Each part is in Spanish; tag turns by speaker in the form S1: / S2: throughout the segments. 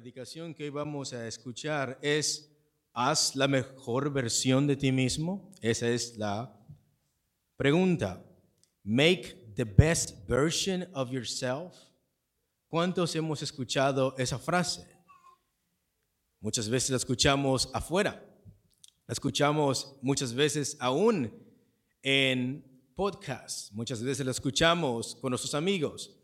S1: predicación que vamos a escuchar es ¿Haz la mejor versión de ti mismo? Esa es la pregunta. Make the best version of yourself. ¿Cuántos hemos escuchado esa frase? Muchas veces la escuchamos afuera. La escuchamos muchas veces aún en podcasts. Muchas veces la escuchamos con nuestros amigos.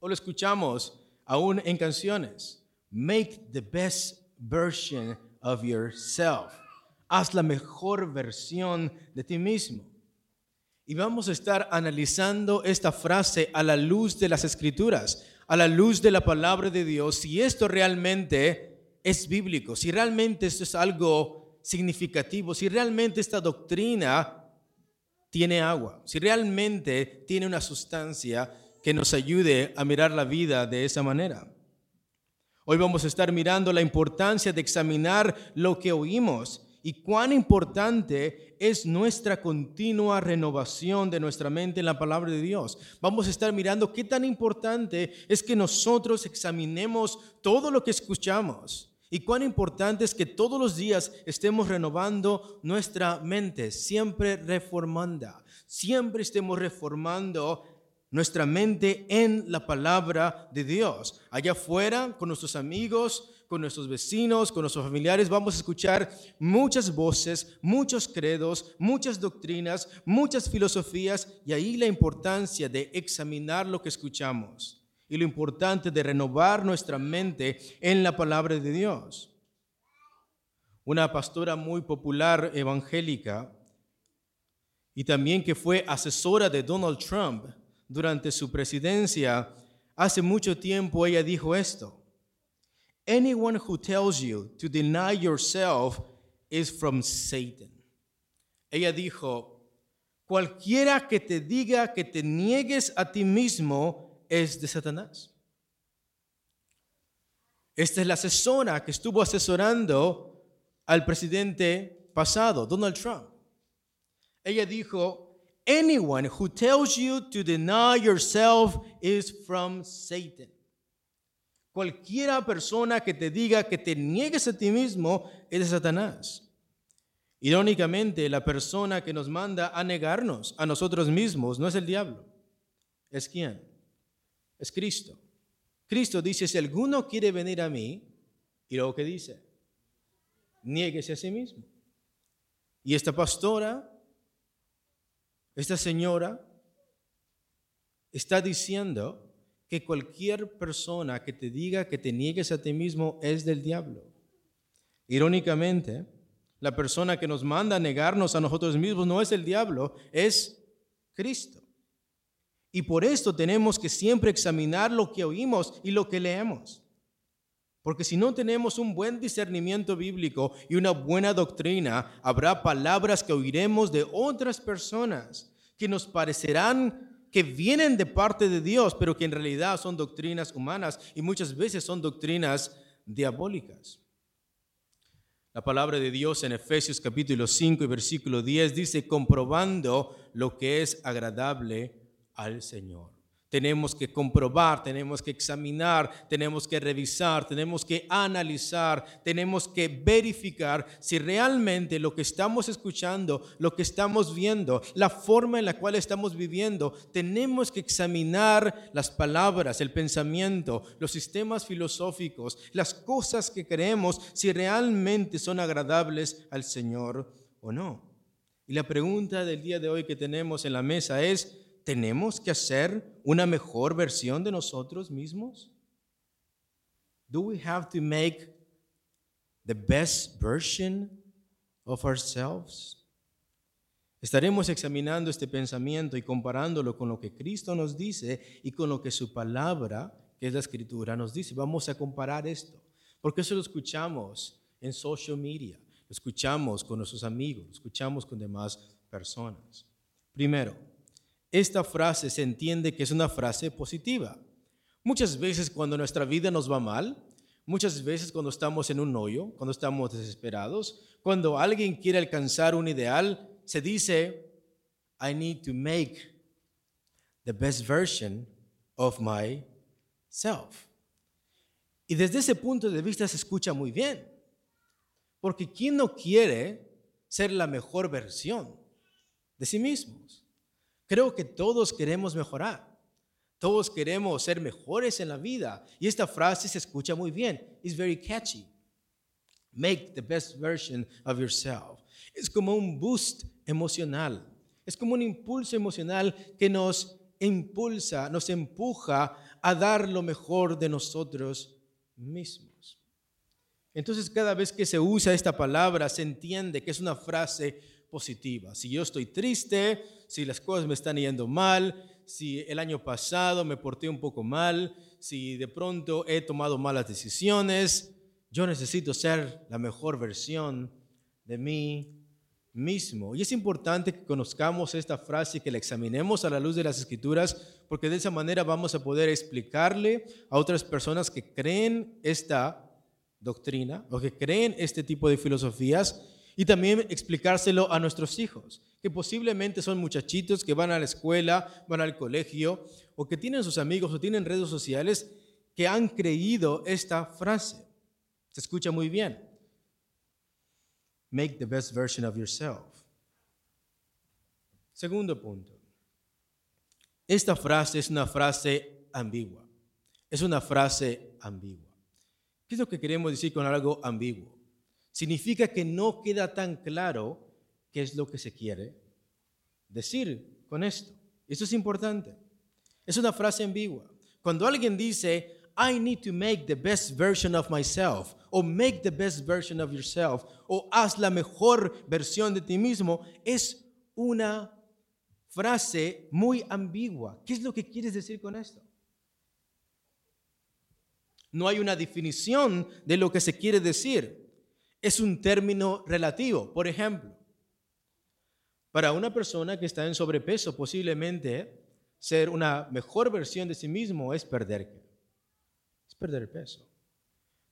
S1: O la escuchamos aún en canciones. Make the best version of yourself. Haz la mejor versión de ti mismo. Y vamos a estar analizando esta frase a la luz de las escrituras, a la luz de la palabra de Dios, si esto realmente es bíblico, si realmente esto es algo significativo, si realmente esta doctrina tiene agua, si realmente tiene una sustancia que nos ayude a mirar la vida de esa manera. Hoy vamos a estar mirando la importancia de examinar lo que oímos y cuán importante es nuestra continua renovación de nuestra mente en la palabra de Dios. Vamos a estar mirando qué tan importante es que nosotros examinemos todo lo que escuchamos y cuán importante es que todos los días estemos renovando nuestra mente, siempre reformanda, siempre estemos reformando nuestra mente en la palabra de Dios. Allá afuera, con nuestros amigos, con nuestros vecinos, con nuestros familiares, vamos a escuchar muchas voces, muchos credos, muchas doctrinas, muchas filosofías y ahí la importancia de examinar lo que escuchamos y lo importante de renovar nuestra mente en la palabra de Dios. Una pastora muy popular evangélica y también que fue asesora de Donald Trump durante su presidencia, hace mucho tiempo ella dijo esto. Anyone who tells you to deny yourself is from Satan. Ella dijo, cualquiera que te diga que te niegues a ti mismo es de Satanás. Esta es la asesora que estuvo asesorando al presidente pasado, Donald Trump. Ella dijo, Anyone who tells you to deny yourself is from Satan. Cualquiera persona que te diga que te niegues a ti mismo es de Satanás. Irónicamente, la persona que nos manda a negarnos a nosotros mismos no es el diablo. ¿Es quién? Es Cristo. Cristo dice, si alguno quiere venir a mí, y luego que dice, niéguese a sí mismo. Y esta pastora esta señora está diciendo que cualquier persona que te diga que te niegues a ti mismo es del diablo. Irónicamente, la persona que nos manda a negarnos a nosotros mismos no es el diablo, es Cristo. Y por esto tenemos que siempre examinar lo que oímos y lo que leemos. Porque si no tenemos un buen discernimiento bíblico y una buena doctrina, habrá palabras que oiremos de otras personas que nos parecerán que vienen de parte de Dios, pero que en realidad son doctrinas humanas y muchas veces son doctrinas diabólicas. La palabra de Dios en Efesios capítulo 5 y versículo 10 dice, comprobando lo que es agradable al Señor. Tenemos que comprobar, tenemos que examinar, tenemos que revisar, tenemos que analizar, tenemos que verificar si realmente lo que estamos escuchando, lo que estamos viendo, la forma en la cual estamos viviendo, tenemos que examinar las palabras, el pensamiento, los sistemas filosóficos, las cosas que creemos, si realmente son agradables al Señor o no. Y la pregunta del día de hoy que tenemos en la mesa es, ¿tenemos que hacer una mejor versión de nosotros mismos? Do we have to make the best version of ourselves? Estaremos examinando este pensamiento y comparándolo con lo que Cristo nos dice y con lo que su palabra, que es la escritura, nos dice. Vamos a comparar esto, porque eso lo escuchamos en social media, lo escuchamos con nuestros amigos, lo escuchamos con demás personas. Primero, esta frase se entiende que es una frase positiva. Muchas veces cuando nuestra vida nos va mal, Muchas veces cuando estamos en un hoyo, cuando estamos desesperados, cuando alguien quiere alcanzar un ideal, se dice, I need to make the best version of myself. Y desde ese punto de vista se escucha muy bien. Porque ¿quién no quiere ser la mejor versión de sí mismos? Creo que todos queremos mejorar. Todos queremos ser mejores en la vida. Y esta frase se escucha muy bien. It's very catchy. Make the best version of yourself. Es como un boost emocional. Es como un impulso emocional que nos impulsa, nos empuja a dar lo mejor de nosotros mismos. Entonces cada vez que se usa esta palabra se entiende que es una frase positiva. Si yo estoy triste, si las cosas me están yendo mal, si el año pasado me porté un poco mal, si de pronto he tomado malas decisiones, yo necesito ser la mejor versión de mí mismo. Y es importante que conozcamos esta frase y que la examinemos a la luz de las escrituras, porque de esa manera vamos a poder explicarle a otras personas que creen esta doctrina o que creen este tipo de filosofías y también explicárselo a nuestros hijos, que posiblemente son muchachitos que van a la escuela, van al colegio o que tienen sus amigos o tienen redes sociales que han creído esta frase. Se escucha muy bien. Make the best version of yourself. Segundo punto. Esta frase es una frase ambigua. Es una frase ambigua. ¿Qué es lo que queremos decir con algo ambiguo? Significa que no queda tan claro qué es lo que se quiere decir con esto. Eso es importante. Es una frase ambigua. Cuando alguien dice, I need to make the best version of myself, o make the best version of yourself, o haz la mejor versión de ti mismo, es una frase muy ambigua. ¿Qué es lo que quieres decir con esto? No hay una definición de lo que se quiere decir. Es un término relativo. Por ejemplo, para una persona que está en sobrepeso, posiblemente ser una mejor versión de sí mismo es perder Es perder peso.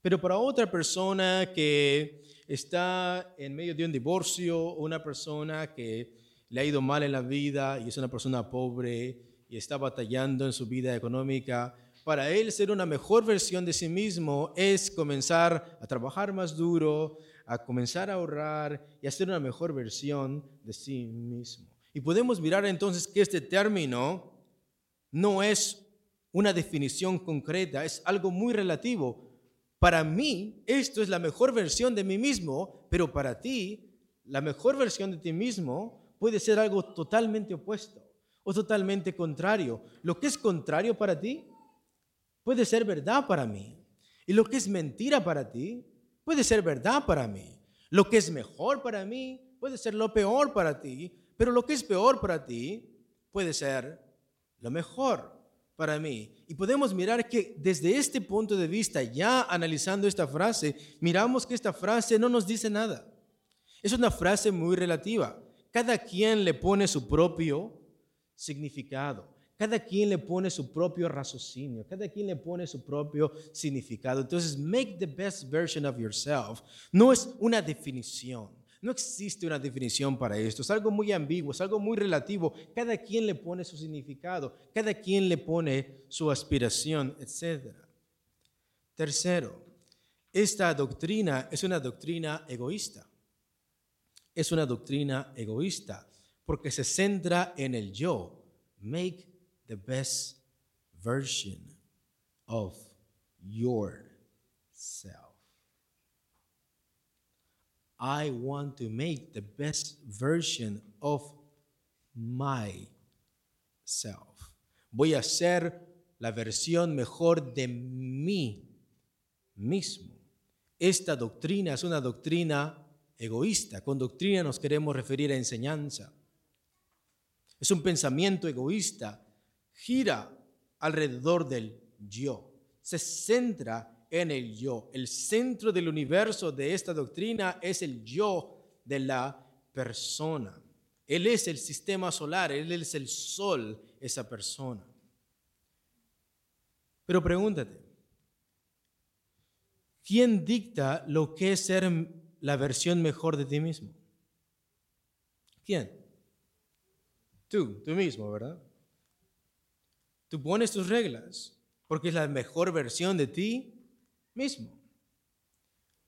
S1: Pero para otra persona que está en medio de un divorcio, una persona que le ha ido mal en la vida y es una persona pobre y está batallando en su vida económica, para él ser una mejor versión de sí mismo es comenzar a trabajar más duro, a comenzar a ahorrar y a ser una mejor versión de sí mismo. Y podemos mirar entonces que este término no es una definición concreta, es algo muy relativo. Para mí, esto es la mejor versión de mí mismo, pero para ti, la mejor versión de ti mismo puede ser algo totalmente opuesto o totalmente contrario. Lo que es contrario para ti puede ser verdad para mí. Y lo que es mentira para ti puede ser verdad para mí. Lo que es mejor para mí puede ser lo peor para ti. Pero lo que es peor para ti puede ser lo mejor para mí. Y podemos mirar que desde este punto de vista, ya analizando esta frase, miramos que esta frase no nos dice nada. Es una frase muy relativa. Cada quien le pone su propio significado. Cada quien le pone su propio raciocinio, cada quien le pone su propio significado. Entonces, make the best version of yourself no es una definición. No existe una definición para esto. Es algo muy ambiguo, es algo muy relativo. Cada quien le pone su significado, cada quien le pone su aspiración, etc. Tercero, esta doctrina es una doctrina egoísta. Es una doctrina egoísta porque se centra en el yo. Make the best version of yourself. I want to make the best version of myself. Voy a ser la versión mejor de mí mismo. Esta doctrina es una doctrina egoísta. Con doctrina nos queremos referir a enseñanza. Es un pensamiento egoísta gira alrededor del yo, se centra en el yo. El centro del universo de esta doctrina es el yo de la persona. Él es el sistema solar, Él es el sol, esa persona. Pero pregúntate, ¿Quién dicta lo que es ser la versión mejor de ti mismo? ¿Quién? Tú, tú mismo, ¿verdad? Tú pones tus reglas porque es la mejor versión de ti mismo.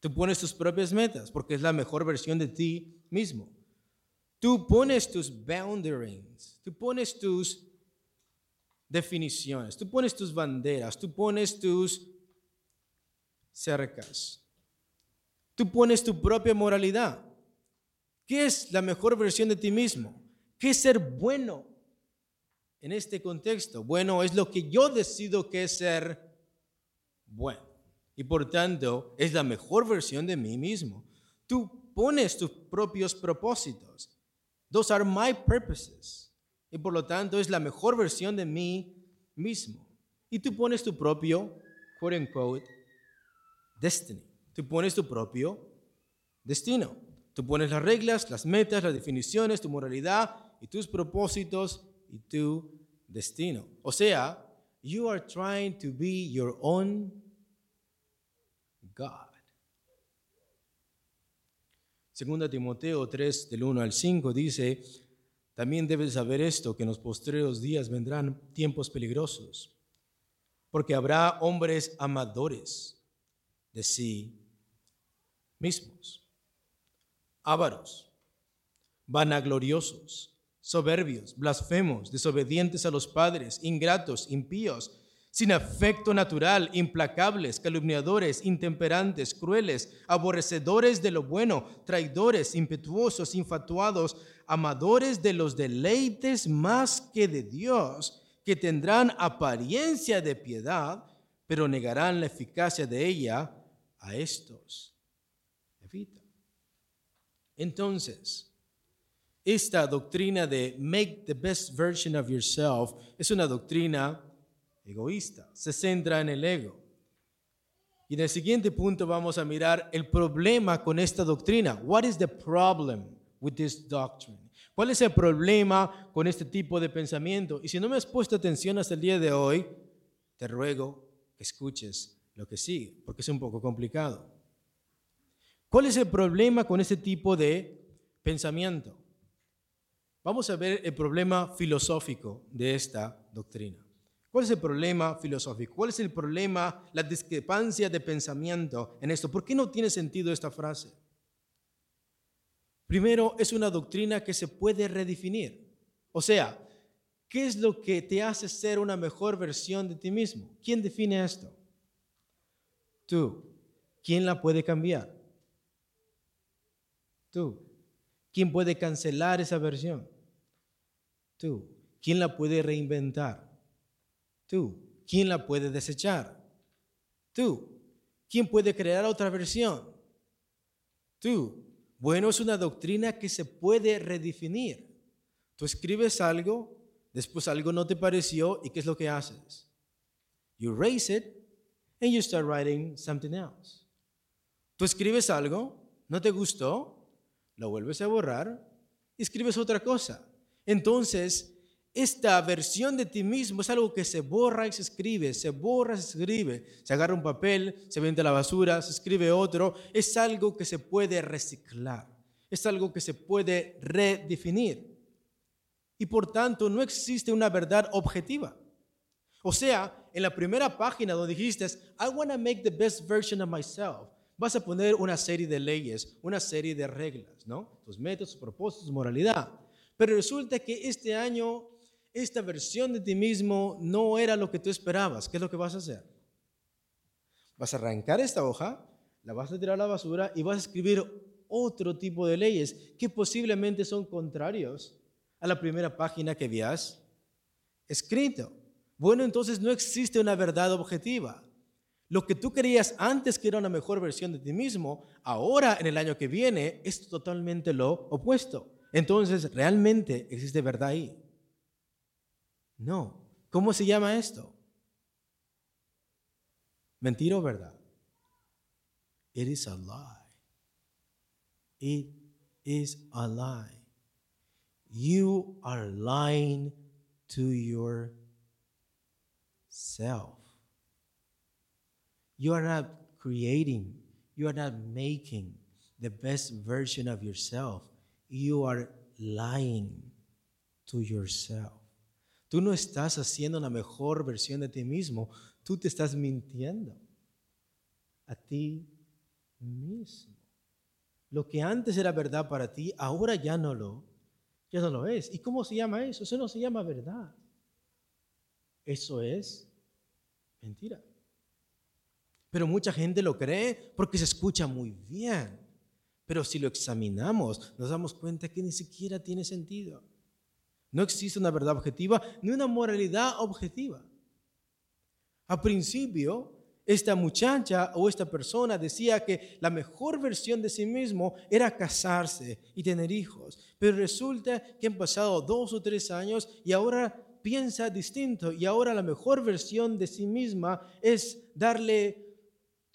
S1: Tú pones tus propias metas porque es la mejor versión de ti mismo. Tú pones tus boundaries, tú pones tus definiciones, tú pones tus banderas, tú pones tus cercas. Tú pones tu propia moralidad. ¿Qué es la mejor versión de ti mismo? ¿Qué es ser bueno en este contexto? Bueno, es lo que yo decido que es ser bueno. Y por tanto, es la mejor versión de mí mismo. Tú pones tus propios propósitos. Those are my purposes. Y por lo tanto, es la mejor versión de mí mismo. Y tú pones tu propio, quote unquote, destiny. Tú pones tu propio destino. Tú pones las reglas, las metas, las definiciones, tu moralidad y tus propósitos y tu destino. O sea, you are trying to be your own God. Segunda Timoteo 3 del 1 al 5 dice, también debes saber esto, que en los postreros días vendrán tiempos peligrosos, porque habrá hombres amadores de sí mismos, ávaros, vanagloriosos, soberbios, blasfemos, desobedientes a los padres, ingratos, impíos, sin afecto natural, implacables, calumniadores, intemperantes, crueles, aborrecedores de lo bueno, traidores, impetuosos, infatuados, amadores de los deleites más que de Dios, que tendrán apariencia de piedad, pero negarán la eficacia de ella a estos. Evita. Entonces, esta doctrina de make the best version of yourself es una doctrina egoísta, se centra en el ego. Y en el siguiente punto vamos a mirar el problema con esta doctrina. What is the problem with this doctrine? ¿Cuál es el problema con este tipo de pensamiento? Y si no me has puesto atención hasta el día de hoy, te ruego que escuches lo que sigue, porque es un poco complicado. ¿Cuál es el problema con este tipo de pensamiento? Vamos a ver el problema filosófico de esta doctrina. ¿Cuál es el problema filosófico? ¿Cuál es el problema, la discrepancia de pensamiento en esto? ¿Por qué no tiene sentido esta frase? Primero, es una doctrina que se puede redefinir. O sea, ¿qué es lo que te hace ser una mejor versión de ti mismo? ¿Quién define esto? Tú. ¿Quién la puede cambiar? Tú. ¿Quién puede cancelar esa versión? Tú. ¿Quién la puede reinventar? Tú. ¿Quién la puede desechar? Tú. ¿Quién puede crear otra versión? Tú. Bueno, es una doctrina que se puede redefinir. Tú escribes algo, después algo no te pareció y ¿qué es lo que haces? You erase it and you start writing something else. Tú escribes algo, no te gustó, lo vuelves a borrar y escribes otra cosa. Entonces, esta versión de ti mismo es algo que se borra y se escribe, se borra y se escribe. Se agarra un papel, se vende a la basura, se escribe otro. Es algo que se puede reciclar, es algo que se puede redefinir. Y por tanto, no existe una verdad objetiva. O sea, en la primera página donde dijiste, I want to make the best version of myself, vas a poner una serie de leyes, una serie de reglas, ¿no? Tus métodos, tus propósitos, moralidad. Pero resulta que este año esta versión de ti mismo no era lo que tú esperabas, ¿qué es lo que vas a hacer? Vas a arrancar esta hoja, la vas a tirar a la basura y vas a escribir otro tipo de leyes que posiblemente son contrarios a la primera página que habías escrito. Bueno, entonces no existe una verdad objetiva. Lo que tú creías antes que era una mejor versión de ti mismo, ahora en el año que viene es totalmente lo opuesto. Entonces, realmente existe verdad ahí. No. ¿Cómo se llama esto? ¿Mentira o verdad? It is a lie. It is a lie. You are lying to yourself. You are not creating, you are not making the best version of yourself. You are lying to yourself. Tú no estás haciendo una mejor versión de ti mismo, tú te estás mintiendo a ti mismo. Lo que antes era verdad para ti, ahora ya no lo, ya no lo es. ¿Y cómo se llama eso? Eso no se llama verdad. Eso es mentira. Pero mucha gente lo cree porque se escucha muy bien. Pero si lo examinamos, nos damos cuenta que ni siquiera tiene sentido. No existe una verdad objetiva ni una moralidad objetiva. A principio, esta muchacha o esta persona decía que la mejor versión de sí mismo era casarse y tener hijos. Pero resulta que han pasado dos o tres años y ahora piensa distinto y ahora la mejor versión de sí misma es darle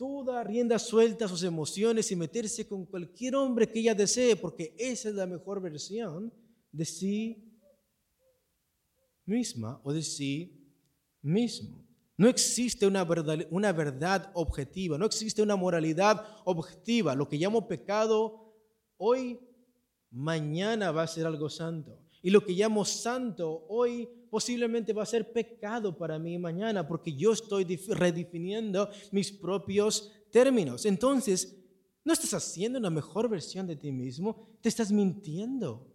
S1: toda rienda suelta sus emociones y meterse con cualquier hombre que ella desee, porque esa es la mejor versión de sí misma o de sí mismo. No existe una verdad, una verdad objetiva, no existe una moralidad objetiva. Lo que llamo pecado hoy, mañana va a ser algo santo. Y lo que llamo santo hoy posiblemente va a ser pecado para mí mañana porque yo estoy redefiniendo mis propios términos. Entonces, no estás haciendo una mejor versión de ti mismo, te estás mintiendo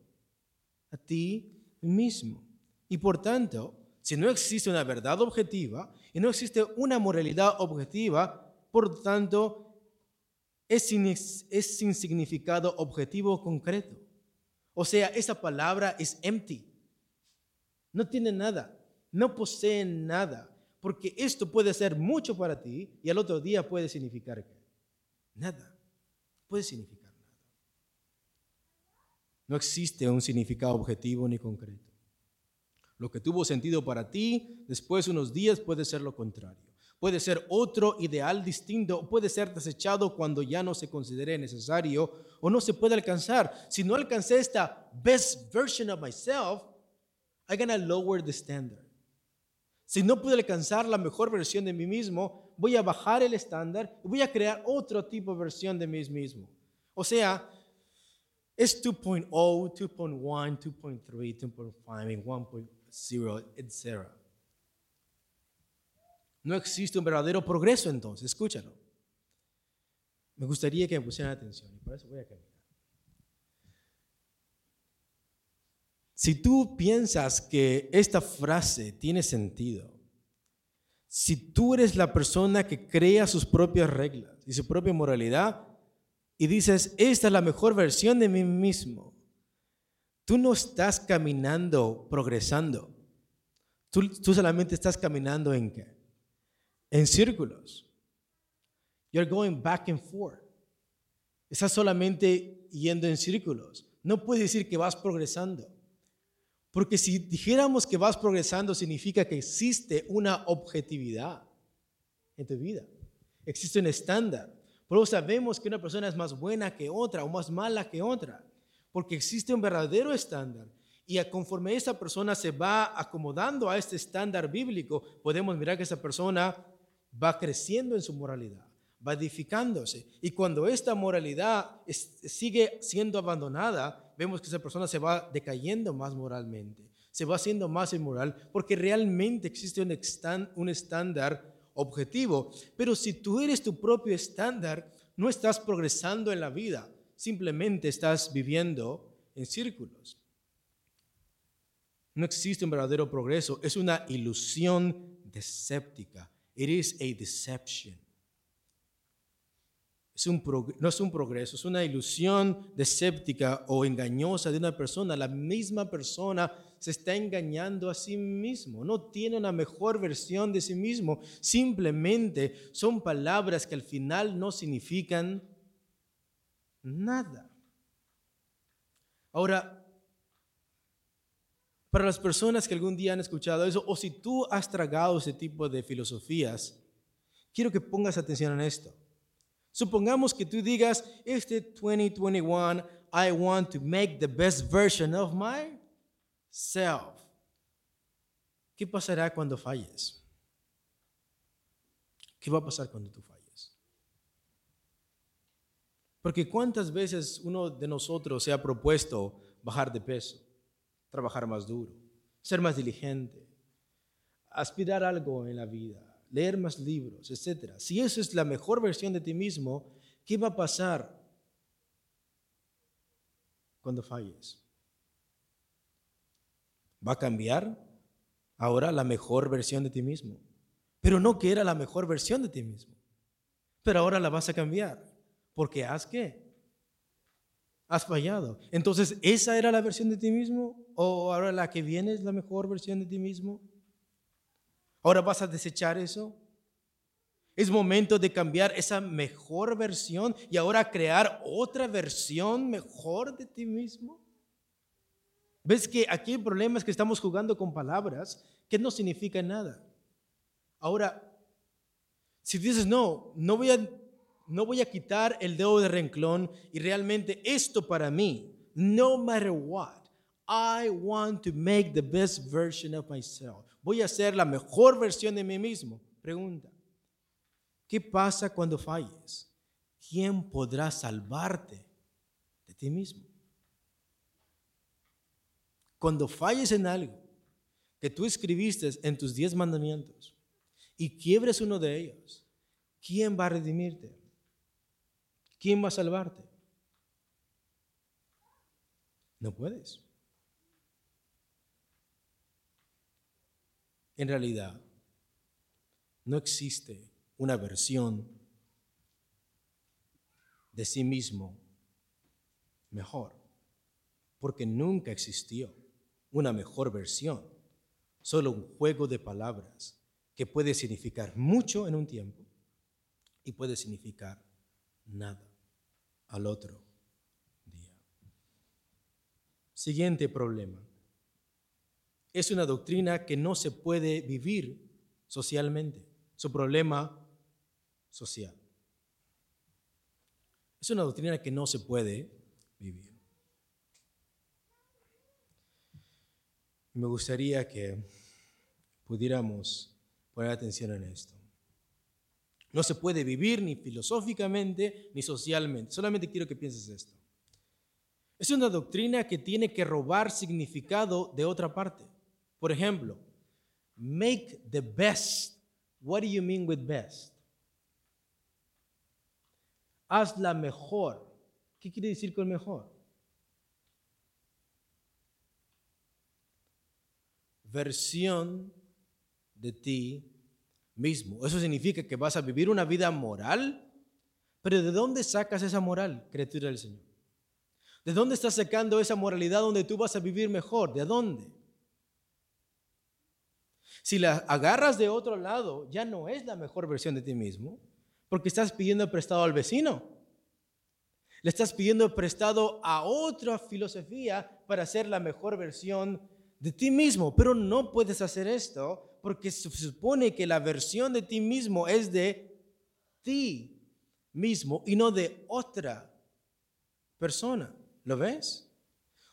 S1: a ti mismo. Y por tanto, si no existe una verdad objetiva y no existe una moralidad objetiva, por tanto, es sin, significado objetivo concreto. O sea, esa palabra es empty no tiene nada, no posee nada, porque esto puede ser mucho para ti y al otro día puede significar nada, puede significar nada. No existe un significado objetivo ni concreto. Lo que tuvo sentido para ti, después de unos días puede ser lo contrario. Puede ser otro ideal distinto, puede ser desechado cuando ya no se considere necesario o no se puede alcanzar. Si no alcancé esta best version of myself, I'm to lower the standard. Si no pude alcanzar la mejor versión de mí mismo, voy a bajar el estándar y voy a crear otro tipo de versión de mí mismo. O sea, es 2.0, 2.1, 2.3, 2.5, 1.0, etc. No existe un verdadero progreso entonces, escúchalo. Me gustaría que me pusieran atención y por eso voy a cambiar. Si tú piensas que esta frase tiene sentido, si tú eres la persona que crea sus propias reglas y su propia moralidad y dices, esta es la mejor versión de mí mismo, tú no estás caminando, progresando. Tú, tú solamente estás caminando en? En círculos. You're going back and forth. Estás solamente yendo en círculos. No puedes decir que vas progresando. Porque si dijéramos que vas progresando, significa que existe una objetividad en tu vida. Existe un estándar. Por sabemos que una persona es más buena que otra o más mala que otra. Porque existe un verdadero estándar. Y conforme esa persona se va acomodando a este estándar bíblico, podemos mirar que esa persona va creciendo en su moralidad, va edificándose. Y cuando esta moralidad sigue siendo abandonada, vemos que esa persona se va decayendo más moralmente, se va haciendo más inmoral, porque realmente existe un, un estándar objetivo. Pero si tú eres tu propio estándar, no estás progresando en la vida, simplemente estás viviendo en círculos. No existe un verdadero progreso, es una ilusión deséptica. It is a deception no es un progreso, es una ilusión deséptica o engañosa de una persona. La misma persona se está engañando a sí mismo, no tiene una mejor versión de sí mismo. Simplemente son palabras que al final no significan nada. Ahora, para las personas que algún día han escuchado eso, o si tú has tragado ese tipo de filosofías, quiero que pongas atención en esto. Supongamos que tú digas, este 2021, I want to make the best version of myself. ¿Qué pasará cuando falles? ¿Qué va a pasar cuando tú falles? Porque cuántas veces uno de nosotros se ha propuesto bajar de peso, trabajar más duro, ser más diligente, aspirar algo en la vida, leer más libros, etc. Si eso es la mejor versión de ti mismo, ¿qué va a pasar cuando falles? ¿Va a cambiar ahora la mejor versión de ti mismo? Pero no que era la mejor versión de ti mismo. Pero ahora la vas a cambiar. Porque has qué? Has fallado. Entonces, ¿esa era la versión de ti mismo? ¿O ahora la que viene es la mejor versión de ti mismo? ¿Ahora vas a desechar eso? Es momento de cambiar esa mejor versión y ahora crear otra versión mejor de ti mismo. ¿Ves que aquí el problema es que estamos jugando con palabras que no significan nada? Ahora, si dices, no, no voy a, no voy a quitar el dedo de renglón y realmente esto para mí, no matter what, I want to make the best version of myself. Voy a ser la mejor versión de mí mismo. Pregunta, ¿qué pasa cuando falles? ¿Quién podrá salvarte de ti mismo? Cuando falles en algo que tú escribiste en tus diez mandamientos y quiebres uno de ellos, ¿quién va a redimirte? ¿Quién va a salvarte? No puedes. En realidad, no existe una versión de sí mismo mejor, porque nunca existió una mejor versión, solo un juego de palabras que puede significar mucho en un tiempo y puede significar nada al otro día. Siguiente problema. Es una doctrina que no se puede vivir socialmente. Su problema social. Es una doctrina que no se puede vivir. Me gustaría que pudiéramos poner atención en esto. No se puede vivir ni filosóficamente ni socialmente. Solamente quiero que pienses esto. Es una doctrina que tiene que robar significado de otra parte. Por ejemplo, make the best. What do you mean with best? Haz la mejor. ¿Qué quiere decir con mejor? versión de ti mismo. Eso significa que vas a vivir una vida moral, pero ¿de dónde sacas esa moral, criatura del Señor? ¿De dónde estás sacando esa moralidad donde tú vas a vivir mejor? ¿De dónde? Si la agarras de otro lado, ya no es la mejor versión de ti mismo, porque estás pidiendo prestado al vecino. Le estás pidiendo prestado a otra filosofía para ser la mejor versión de ti mismo, pero no puedes hacer esto porque se supone que la versión de ti mismo es de ti mismo y no de otra persona. ¿Lo ves?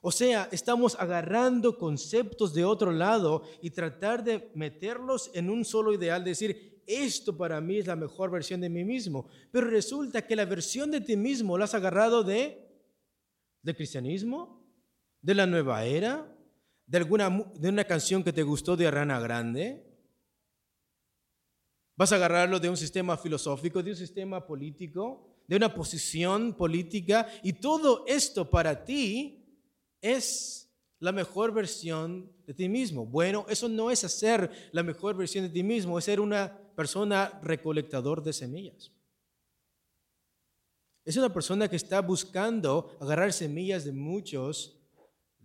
S1: O sea, estamos agarrando conceptos de otro lado y tratar de meterlos en un solo ideal, decir, esto para mí es la mejor versión de mí mismo. Pero resulta que la versión de ti mismo la has agarrado de del cristianismo, de la nueva era, de, alguna, de una canción que te gustó de Rana Grande? ¿Vas a agarrarlo de un sistema filosófico, de un sistema político, de una posición política? Y todo esto para ti es la mejor versión de ti mismo. Bueno, eso no es hacer la mejor versión de ti mismo, es ser una persona recolectador de semillas. Es una persona que está buscando agarrar semillas de muchos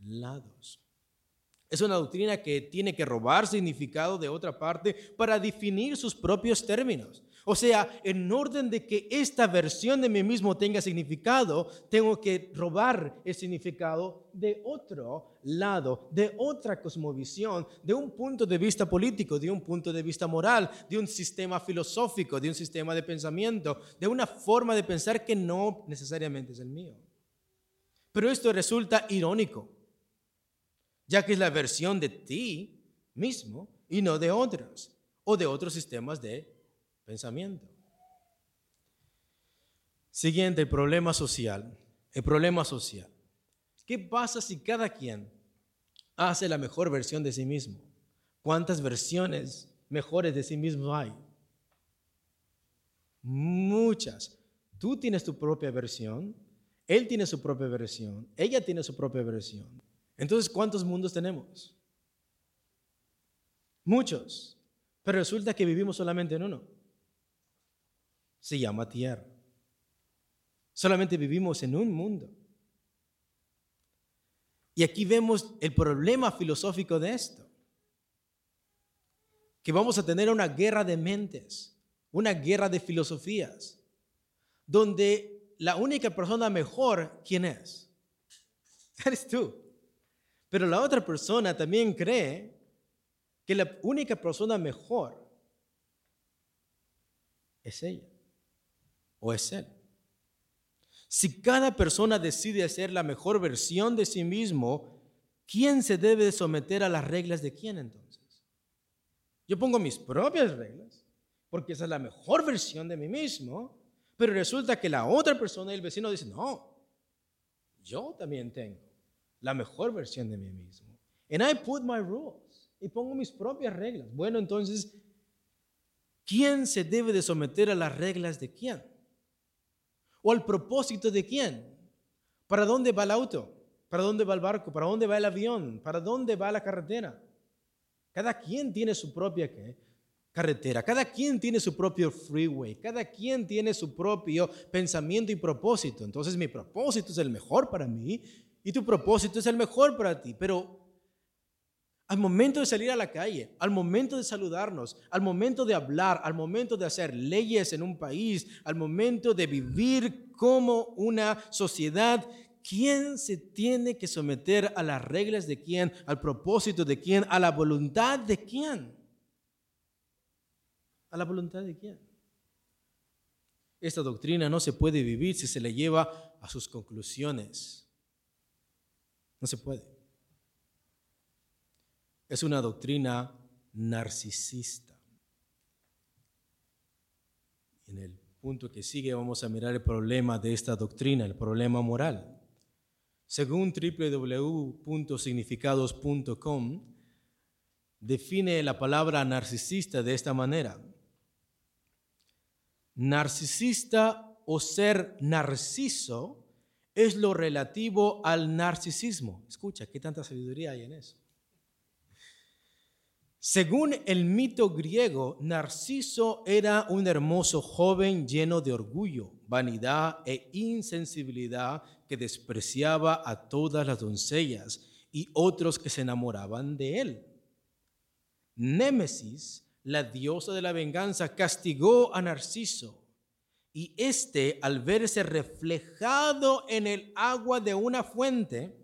S1: lados. Es una doctrina que tiene que robar significado de otra parte para definir sus propios términos. O sea, en orden de que esta versión de mí mismo tenga significado, tengo que robar el significado de otro lado, de otra cosmovisión, de un punto de vista político, de un punto de vista moral, de un sistema filosófico, de un sistema de pensamiento, de una forma de pensar que no necesariamente es el mío. Pero esto resulta irónico ya que es la versión de ti mismo y no de otros o de otros sistemas de pensamiento. Siguiente, el problema social. El problema social. ¿Qué pasa si cada quien hace la mejor versión de sí mismo? ¿Cuántas versiones mejores de sí mismo hay? Muchas. Tú tienes tu propia versión, él tiene su propia versión, ella tiene su propia versión. Entonces, ¿cuántos mundos tenemos? Muchos. Pero resulta que vivimos solamente en uno. Se llama tierra. Solamente vivimos en un mundo. Y aquí vemos el problema filosófico de esto. Que vamos a tener una guerra de mentes, una guerra de filosofías, donde la única persona mejor, ¿quién es? Eres tú. Pero la otra persona también cree que la única persona mejor es ella o es él. Si cada persona decide ser la mejor versión de sí mismo, ¿quién se debe someter a las reglas de quién entonces? Yo pongo mis propias reglas, porque esa es la mejor versión de mí mismo, pero resulta que la otra persona, el vecino, dice, no, yo también tengo la mejor versión de mí mismo. And I put my rules. Y pongo mis propias reglas. Bueno, entonces, ¿quién se debe de someter a las reglas de quién? ¿O al propósito de quién? ¿Para dónde va el auto? ¿Para dónde va el barco? ¿Para dónde va el avión? ¿Para dónde va la carretera? Cada quien tiene su propia carretera, cada quien tiene su propio freeway, cada quien tiene su propio pensamiento y propósito. Entonces mi propósito es el mejor para mí y tu propósito es el mejor para ti, pero al momento de salir a la calle, al momento de saludarnos, al momento de hablar, al momento de hacer leyes en un país, al momento de vivir como una sociedad, ¿quién se tiene que someter a las reglas de quién, al propósito de quién, a la voluntad de quién? ¿A la voluntad de quién? Esta doctrina no se puede vivir si se le lleva a sus conclusiones. No se puede. Es una doctrina narcisista. En el punto que sigue vamos a mirar el problema de esta doctrina, el problema moral. Según www.significados.com, define la palabra narcisista de esta manera. Narcisista o ser narciso es lo relativo al narcisismo. Escucha, qué tanta sabiduría hay en eso. Según el mito griego, Narciso era un hermoso joven lleno de orgullo, vanidad e insensibilidad que despreciaba a todas las doncellas y otros que se enamoraban de él. Némesis, la diosa de la venganza, castigó a Narciso y éste, al verse reflejado en el agua de una fuente,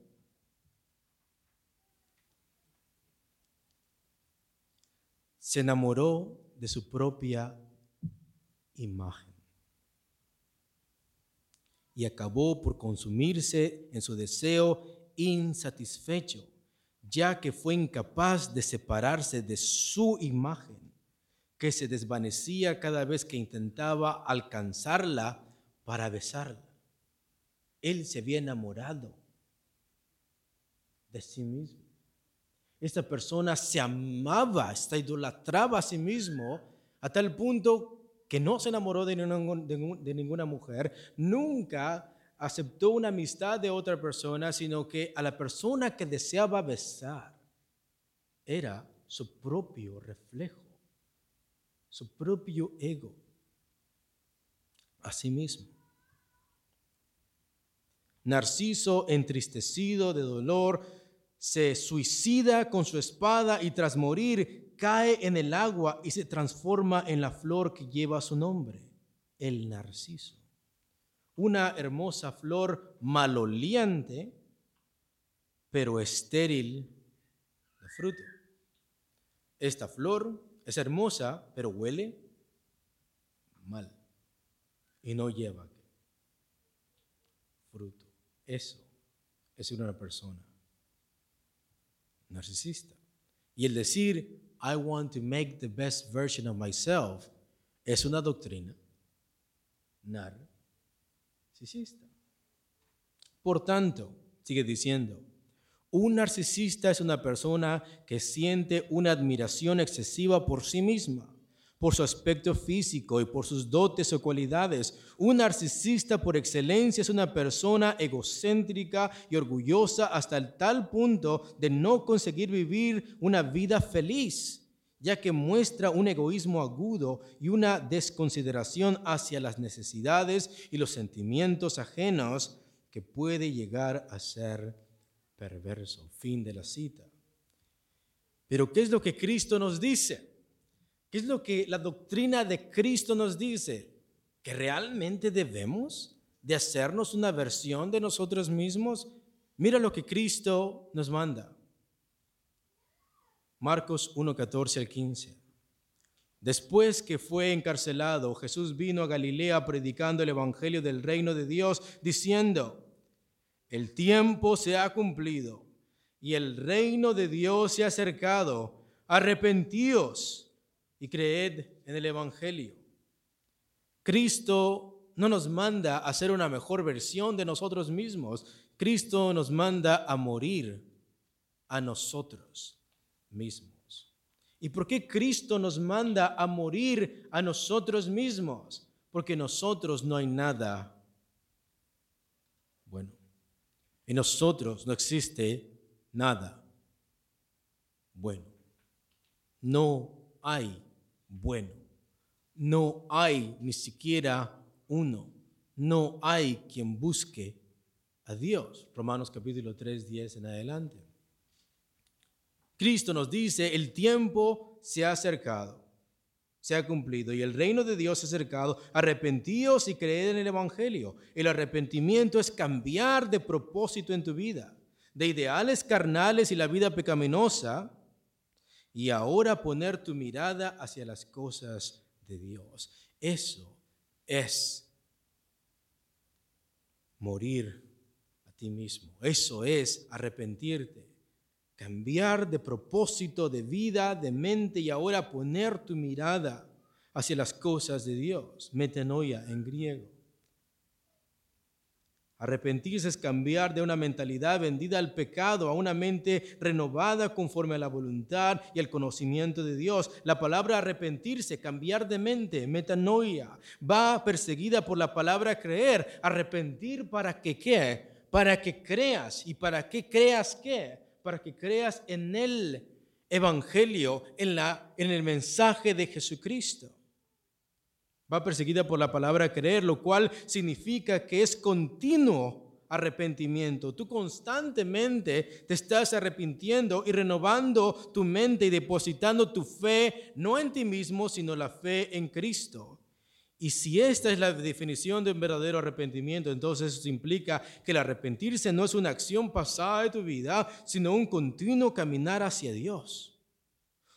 S1: se enamoró de su propia imagen y acabó por consumirse en su deseo insatisfecho, ya que fue incapaz de separarse de su imagen que se desvanecía cada vez que intentaba alcanzarla para besarla. Él se había enamorado de sí mismo. Esta persona se amaba, se idolatraba a sí mismo a tal punto que no se enamoró de, de ninguna mujer, nunca aceptó una amistad de otra persona, sino que a la persona que deseaba besar era su propio reflejo su propio ego a sí mismo. Narciso, entristecido de dolor, se suicida con su espada y tras morir cae en el agua y se transforma en la flor que lleva su nombre, el narciso. Una hermosa flor maloliente, pero estéril de fruto. Esta flor es hermosa, pero huele mal y no lleva fruto. Eso es una persona narcisista. Y el decir, I want to make the best version of myself, es una doctrina narcisista. Por tanto, sigue diciendo, un narcisista es una persona que siente una admiración excesiva por sí misma, por su aspecto físico y por sus dotes o cualidades. Un narcisista por excelencia es una persona egocéntrica y orgullosa hasta el tal punto de no conseguir vivir una vida feliz ya que muestra un egoísmo agudo y una desconsideración hacia las necesidades y los sentimientos ajenos que puede llegar a ser perverso. Fin de la cita. Pero ¿qué es lo que Cristo nos dice? ¿Qué es lo que la doctrina de Cristo nos dice? ¿Que realmente debemos de hacernos una versión de nosotros mismos? Mira lo que Cristo nos manda. Marcos 1, 14 al 15. Después que fue encarcelado, Jesús vino a Galilea predicando el Evangelio del reino de Dios, diciendo, el tiempo se ha cumplido y el reino de Dios se ha acercado. Arrepentíos y creed en el Evangelio. Cristo no nos manda a ser una mejor versión de nosotros mismos. Cristo nos manda a morir a nosotros mismos. ¿Y por qué Cristo nos manda a morir a nosotros mismos? Porque nosotros no hay nada bueno. En nosotros no existe nada bueno. No hay bueno. No hay ni siquiera uno. No hay quien busque a Dios. Romanos capítulo 3, 10 en adelante. Cristo nos dice, el tiempo se ha acercado, se ha cumplido y el reino de Dios se ha acercado. Arrepentíos y creed en el Evangelio. El arrepentimiento es cambiar de propósito en tu vida, de ideales carnales y la vida pecaminosa, y ahora poner tu mirada hacia las cosas de Dios. Eso es morir a ti mismo. Eso es arrepentirte cambiar de propósito, de vida, de mente y ahora poner tu mirada hacia las cosas de Dios, metanoia en griego. Arrepentirse es cambiar de una mentalidad vendida al pecado a una mente renovada conforme a la voluntad y el conocimiento de Dios. La palabra arrepentirse, cambiar de mente, metanoia, va perseguida por la palabra creer. Arrepentir para que qué? Para que creas. ¿Y para que creas qué? para que creas en el Evangelio, en, la, en el mensaje de Jesucristo. Va perseguida por la palabra creer, lo cual significa que es continuo arrepentimiento. Tú constantemente te estás arrepintiendo y renovando tu mente y depositando tu fe no en ti mismo, sino la fe en Cristo. Y si esta es la definición de un verdadero arrepentimiento, entonces eso implica que el arrepentirse no es una acción pasada de tu vida, sino un continuo caminar hacia Dios.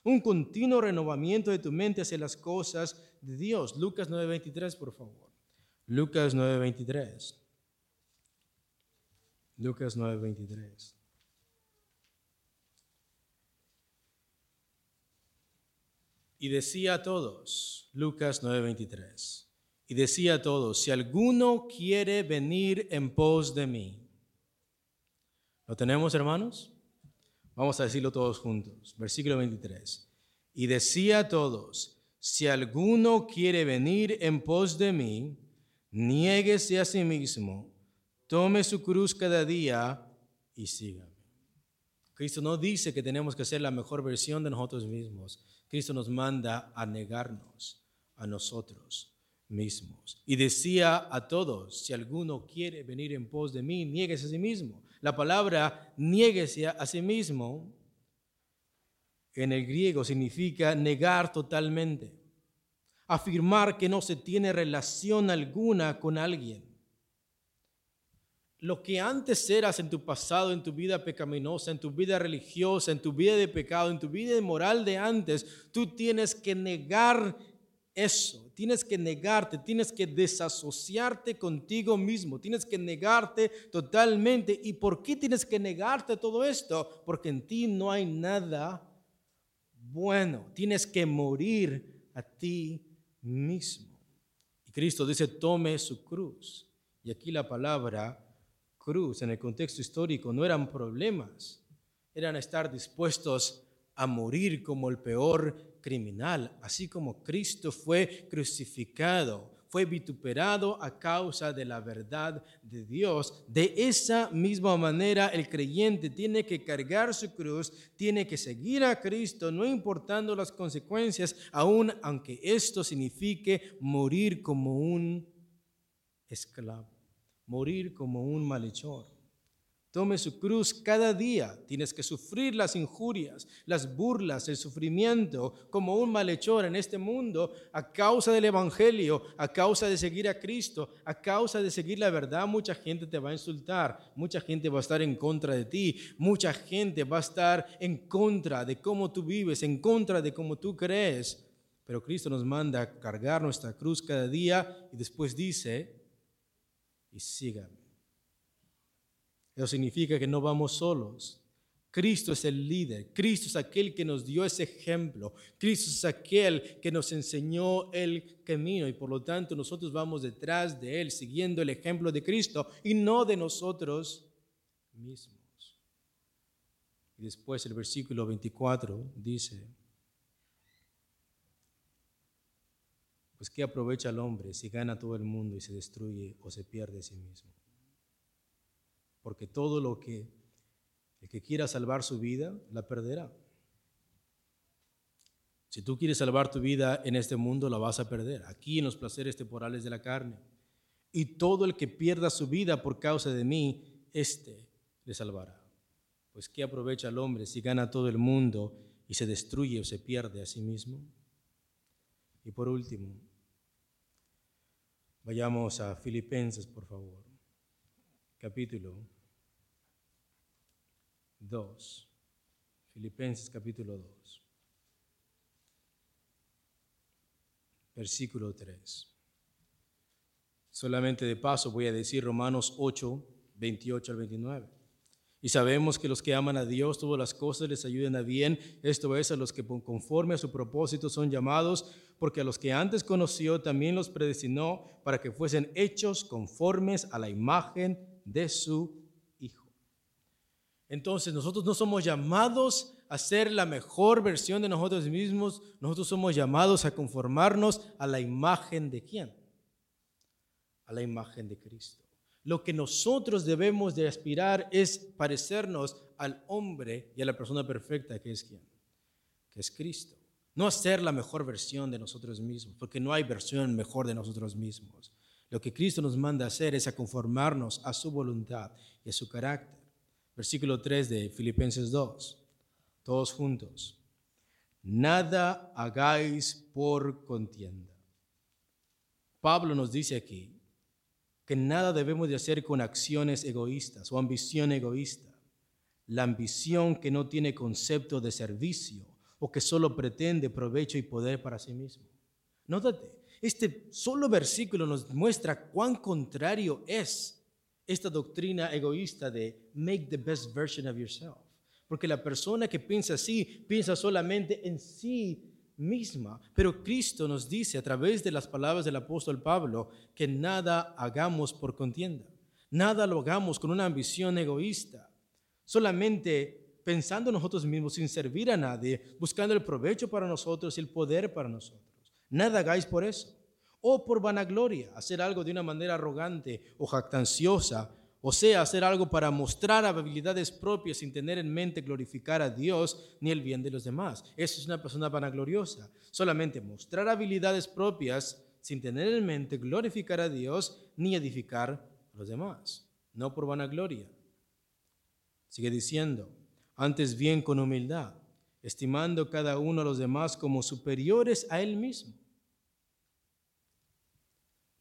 S1: Un continuo renovamiento de tu mente hacia las cosas de Dios. Lucas 9:23, por favor. Lucas 9:23. Lucas 9:23. Y decía a todos, Lucas 9:23, y decía a todos, si alguno quiere venir en pos de mí. ¿Lo tenemos, hermanos? Vamos a decirlo todos juntos. Versículo 23. Y decía a todos, si alguno quiere venir en pos de mí, niéguese a sí mismo, tome su cruz cada día y sígame. Cristo no dice que tenemos que ser la mejor versión de nosotros mismos. Cristo nos manda a negarnos a nosotros mismos. Y decía a todos, si alguno quiere venir en pos de mí, niéguese a sí mismo. La palabra niéguese a sí mismo en el griego significa negar totalmente, afirmar que no se tiene relación alguna con alguien lo que antes eras en tu pasado, en tu vida pecaminosa, en tu vida religiosa, en tu vida de pecado, en tu vida de moral de antes, tú tienes que negar eso, tienes que negarte, tienes que desasociarte contigo mismo, tienes que negarte totalmente. ¿Y por qué tienes que negarte todo esto? Porque en ti no hay nada bueno, tienes que morir a ti mismo. Y Cristo dice, tome su cruz Y aquí la palabra cruz en el contexto histórico no eran problemas, eran estar dispuestos a morir como el peor criminal, así como Cristo fue crucificado fue vituperado a causa de la verdad de Dios. De esa misma manera el creyente tiene que cargar su cruz, tiene que seguir a Cristo, no importando las consecuencias, aun aunque esto signifique morir como un esclavo, morir como un malhechor. Tome su cruz cada día. Tienes que sufrir las injurias, las burlas, el sufrimiento como un malhechor en este mundo a causa del Evangelio, a causa de seguir a Cristo, a causa de seguir la verdad. Mucha gente te va a insultar, mucha gente va a estar en contra de ti, mucha gente va a estar en contra de cómo tú vives, en contra de cómo tú crees. Pero Cristo nos manda a cargar nuestra cruz cada día y después dice, y sígame. Eso significa que no vamos solos. Cristo es el líder, Cristo es aquel que nos dio ese ejemplo, Cristo es aquel que nos enseñó el camino y por lo tanto nosotros vamos detrás de Él, siguiendo el ejemplo de Cristo y no de nosotros mismos. Y después el versículo 24 dice, pues ¿qué aprovecha el hombre si gana todo el mundo y se destruye o se pierde a sí mismo? Porque todo lo que el que quiera salvar su vida, la perderá. Si tú quieres salvar tu vida en este mundo, la vas a perder, aquí en los placeres temporales de la carne. Y todo el que pierda su vida por causa de mí, éste le salvará. Pues ¿qué aprovecha el hombre si gana todo el mundo y se destruye o se pierde a sí mismo? Y por último, vayamos a Filipenses, por favor, capítulo 2. Filipenses capítulo 2. Versículo 3. Solamente de paso voy a decir Romanos 8, 28 al 29. Y sabemos que los que aman a Dios, todas las cosas les ayudan a bien. Esto es a los que conforme a su propósito son llamados, porque a los que antes conoció también los predestinó para que fuesen hechos conformes a la imagen de su entonces nosotros no somos llamados a ser la mejor versión de nosotros mismos, nosotros somos llamados a conformarnos a la imagen de quién? A la imagen de Cristo. Lo que nosotros debemos de aspirar es parecernos al hombre y a la persona perfecta que es quién? Que es Cristo. No a ser la mejor versión de nosotros mismos, porque no hay versión mejor de nosotros mismos. Lo que Cristo nos manda a hacer es a conformarnos a su voluntad y a su carácter. Versículo 3 de Filipenses 2. Todos juntos. Nada hagáis por contienda. Pablo nos dice aquí que nada debemos de hacer con acciones egoístas o ambición egoísta. La ambición que no tiene concepto de servicio o que solo pretende provecho y poder para sí mismo. Nótate, este solo versículo nos muestra cuán contrario es esta doctrina egoísta de make the best version of yourself. Porque la persona que piensa así, piensa solamente en sí misma. Pero Cristo nos dice a través de las palabras del apóstol Pablo que nada hagamos por contienda. Nada lo hagamos con una ambición egoísta. Solamente pensando nosotros mismos sin servir a nadie, buscando el provecho para nosotros y el poder para nosotros. Nada hagáis por eso o por vanagloria, hacer algo de una manera arrogante o jactanciosa, o sea, hacer algo para mostrar habilidades propias sin tener en mente glorificar a Dios ni el bien de los demás. Eso es una persona vanagloriosa. Solamente mostrar habilidades propias sin tener en mente glorificar a Dios ni edificar a los demás. No por vanagloria. Sigue diciendo, antes bien con humildad, estimando cada uno a los demás como superiores a él mismo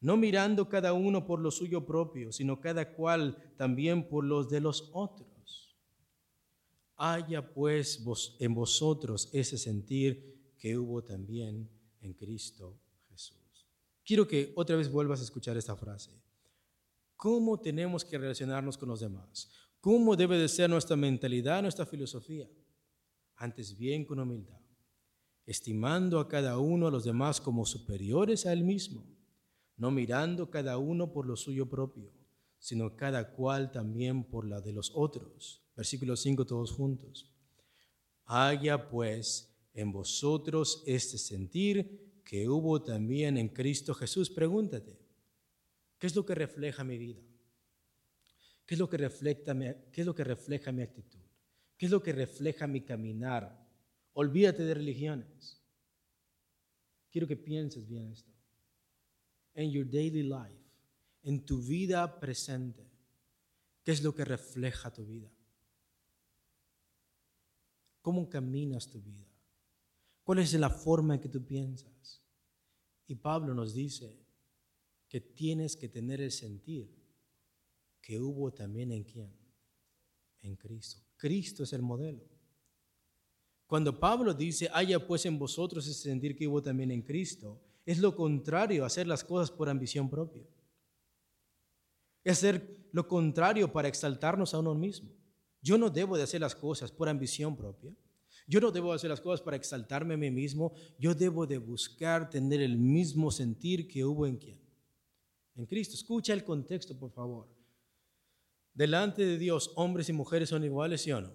S1: no mirando cada uno por lo suyo propio, sino cada cual también por los de los otros. Haya pues en vosotros ese sentir que hubo también en Cristo Jesús. Quiero que otra vez vuelvas a escuchar esta frase. ¿Cómo tenemos que relacionarnos con los demás? ¿Cómo debe de ser nuestra mentalidad, nuestra filosofía? Antes bien con humildad, estimando a cada uno a los demás como superiores a él mismo no mirando cada uno por lo suyo propio, sino cada cual también por la de los otros. Versículo 5 todos juntos. Haya pues en vosotros este sentir que hubo también en Cristo Jesús. Pregúntate, ¿qué es lo que refleja mi vida? ¿Qué es lo que refleja mi, qué es lo que refleja mi actitud? ¿Qué es lo que refleja mi caminar? Olvídate de religiones. Quiero que pienses bien esto. En your daily life, en tu vida presente, ¿qué es lo que refleja tu vida? ¿Cómo caminas tu vida? ¿Cuál es la forma en que tú piensas? Y Pablo nos dice que tienes que tener el sentir que hubo también en quién? En Cristo. Cristo es el modelo. Cuando Pablo dice, haya pues en vosotros ese sentir que hubo también en Cristo, es lo contrario a hacer las cosas por ambición propia. Es hacer lo contrario para exaltarnos a uno mismo. Yo no debo de hacer las cosas por ambición propia. Yo no debo hacer las cosas para exaltarme a mí mismo. Yo debo de buscar tener el mismo sentir que hubo en quién. En Cristo. Escucha el contexto, por favor. Delante de Dios, hombres y mujeres son iguales, ¿sí o no?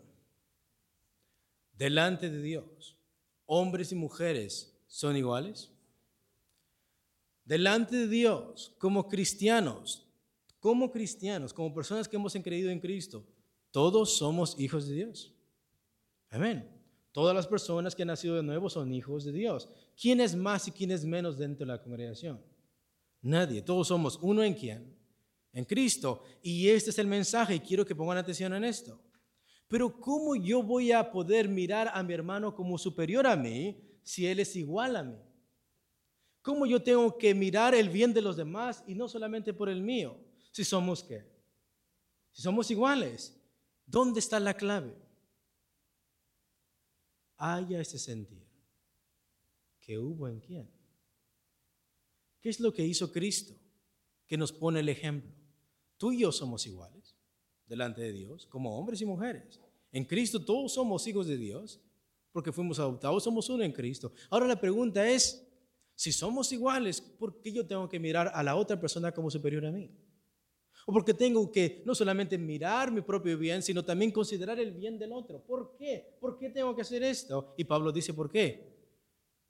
S1: Delante de Dios, hombres y mujeres son iguales. Delante de Dios, como cristianos, como cristianos, como personas que hemos creído en Cristo, todos somos hijos de Dios. Amén. Todas las personas que han nacido de nuevo son hijos de Dios. ¿Quién es más y quién es menos dentro de la congregación? Nadie. Todos somos uno en quién? En Cristo. Y este es el mensaje y quiero que pongan atención en esto. Pero ¿cómo yo voy a poder mirar a mi hermano como superior a mí si él es igual a mí? ¿Cómo yo tengo que mirar el bien de los demás y no solamente por el mío? Si somos qué? Si somos iguales. ¿Dónde está la clave? Haya ese sentir que hubo en quién. ¿Qué es lo que hizo Cristo? Que nos pone el ejemplo. Tú y yo somos iguales delante de Dios, como hombres y mujeres. En Cristo todos somos hijos de Dios, porque fuimos adoptados, somos uno en Cristo. Ahora la pregunta es, si somos iguales, ¿por qué yo tengo que mirar a la otra persona como superior a mí? O porque tengo que no solamente mirar mi propio bien, sino también considerar el bien del otro. ¿Por qué? ¿Por qué tengo que hacer esto? Y Pablo dice, ¿por qué?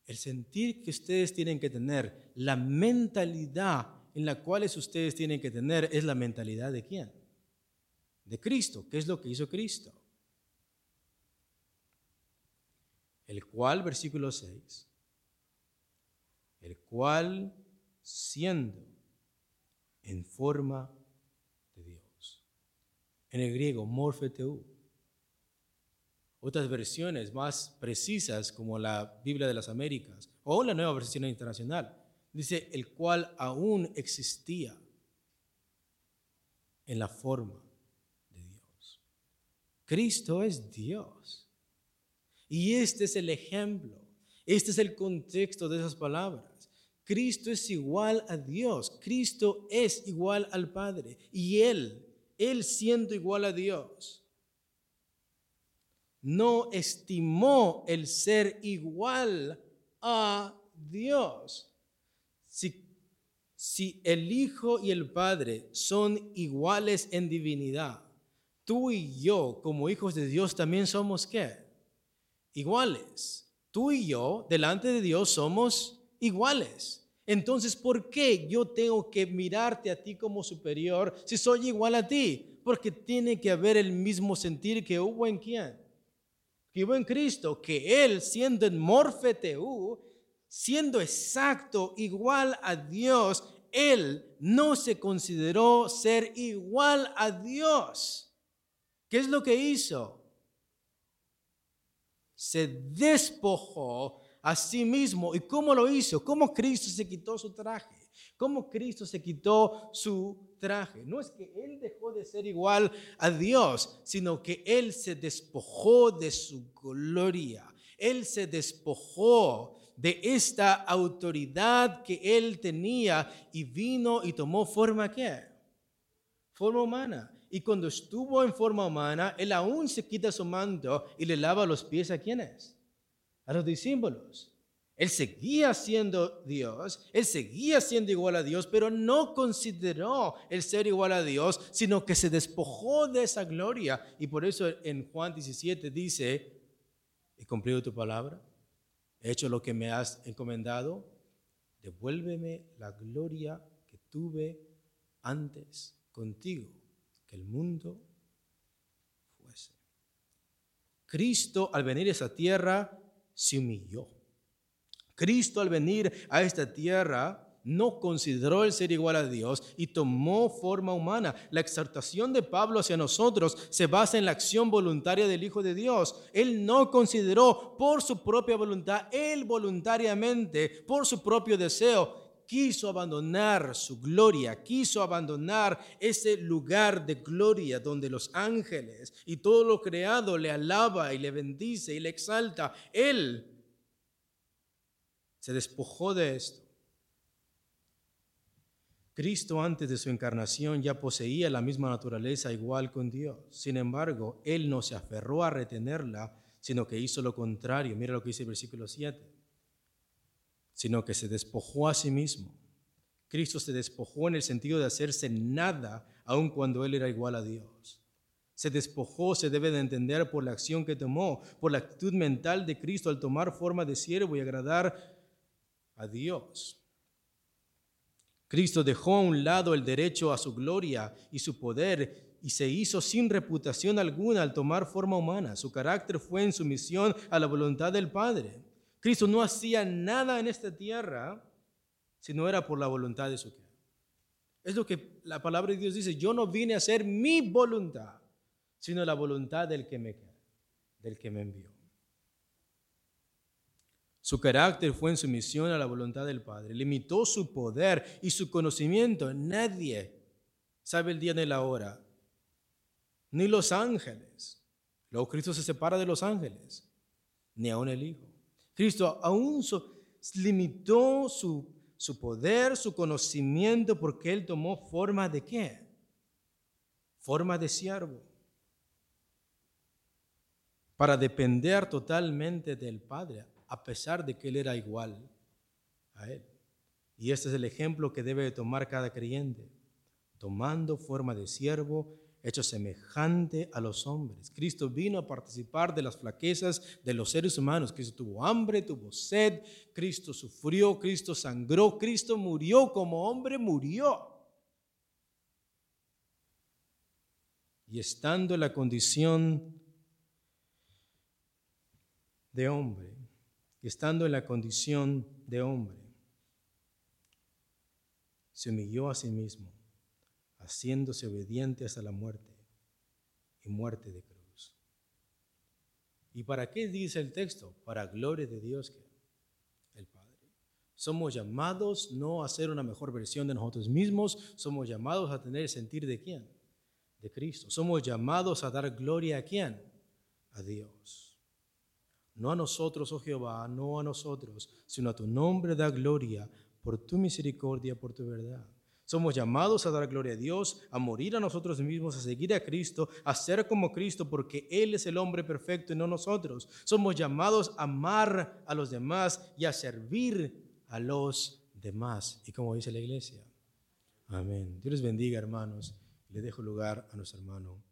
S1: El sentir que ustedes tienen que tener, la mentalidad en la cual ustedes tienen que tener, es la mentalidad de quién? De Cristo. ¿Qué es lo que hizo Cristo? El cual, versículo 6, el cual siendo en forma en el griego, morfeteu. Otras versiones más precisas, como la Biblia de las Américas o la nueva versión internacional, dice el cual aún existía en la forma de Dios. Cristo es Dios. Y este es el ejemplo, este es el contexto de esas palabras. Cristo es igual a Dios, Cristo es igual al Padre y Él él siendo igual a Dios, no estimó el ser igual a Dios. Si, si, el Hijo y el Padre son iguales en divinidad, tú y yo como hijos de Dios también somos qué? Iguales. Tú y yo delante de Dios somos iguales. Entonces, ¿por qué yo tengo que mirarte a ti como superior si soy igual a ti? Porque tiene que haber el mismo sentir que hubo en quién? Que hubo en Cristo, que Él siendo en morfeteu, siendo exacto, igual a Dios, Él no se consideró ser igual a Dios. ¿Qué es lo que hizo? Se despojó a sí mismo. ¿Y cómo lo hizo? ¿Cómo Cristo se quitó su traje? ¿Cómo Cristo se quitó su traje? No es que Él dejó de ser igual a Dios, sino que Él se despojó de su gloria. Él se despojó de esta autoridad que Él tenía y vino y tomó forma ¿qué? Forma humana. Y cuando estuvo en forma humana, Él aún se quita su manto y le lava los pies a quienes? A los discípulos. Él seguía siendo Dios, él seguía siendo igual a Dios, pero no consideró el ser igual a Dios, sino que se despojó de esa gloria. Y por eso en Juan 17 dice, he cumplido tu palabra, he hecho lo que me has encomendado, devuélveme la gloria que tuve antes contigo, que el mundo fuese. Cristo al venir a esa tierra se humilló Cristo al venir a esta tierra no consideró el ser igual a Dios y tomó forma humana. La exhortación de Pablo hacia nosotros se basa en la acción voluntaria del Hijo de Dios. Él no consideró por su propia voluntad, él voluntariamente, por su propio deseo, quiso abandonar su gloria, quiso abandonar ese lugar de gloria donde los ángeles y todo lo creado le alaba y le bendice y le exalta. Él se despojó de esto. Cristo antes de su encarnación ya poseía la misma naturaleza igual con Dios. Sin embargo, Él no se aferró a retenerla, sino que hizo lo contrario. Mira lo que dice el versículo 7. Sino que se despojó a sí mismo. Cristo se despojó en el sentido de hacerse nada, aun cuando Él era igual a Dios. Se despojó, se debe de entender por la acción que tomó, por la actitud mental de Cristo al tomar forma de siervo y agradar a Dios. Cristo dejó a un lado el derecho a su gloria y su poder y se hizo sin reputación alguna al tomar forma humana. Su carácter fue en sumisión a la voluntad del Padre. Cristo no hacía nada en esta tierra si no era por la voluntad de su Padre. Es lo que la palabra de Dios dice, yo no vine a hacer mi voluntad, sino la voluntad del que me, del que me envió. Su carácter fue en sumisión a la voluntad del Padre. Limitó su poder y su conocimiento. Nadie sabe el día ni la hora, ni los ángeles. Luego Cristo se separa de los ángeles, ni aun el Hijo. Cristo aún limitó su, su poder, su conocimiento, porque Él tomó forma de qué? Forma de siervo. Para depender totalmente del Padre a pesar de que Él era igual a Él. Y este es el ejemplo que debe tomar cada creyente, tomando forma de siervo, hecho semejante a los hombres. Cristo vino a participar de las flaquezas de los seres humanos. Cristo tuvo hambre, tuvo sed, Cristo sufrió, Cristo sangró, Cristo murió como hombre, murió. Y estando en la condición de hombre, estando en la condición de hombre, se humilló a sí mismo, haciéndose obediente hasta la muerte y muerte de cruz. ¿Y para qué dice el texto? Para gloria de Dios que el Padre. Somos llamados no a ser una mejor versión de nosotros mismos, somos llamados a tener el sentir de quién? De Cristo. Somos llamados a dar gloria a quién? A Dios. No a nosotros, oh Jehová, no a nosotros, sino a tu nombre da gloria por tu misericordia, por tu verdad. Somos llamados a dar gloria a Dios, a morir a nosotros mismos, a seguir a Cristo, a ser como Cristo, porque Él es el hombre perfecto y no nosotros. Somos llamados a amar a los demás y a servir a los demás. Y como dice la iglesia. Amén. Dios les bendiga, hermanos. Le dejo lugar a nuestro hermano.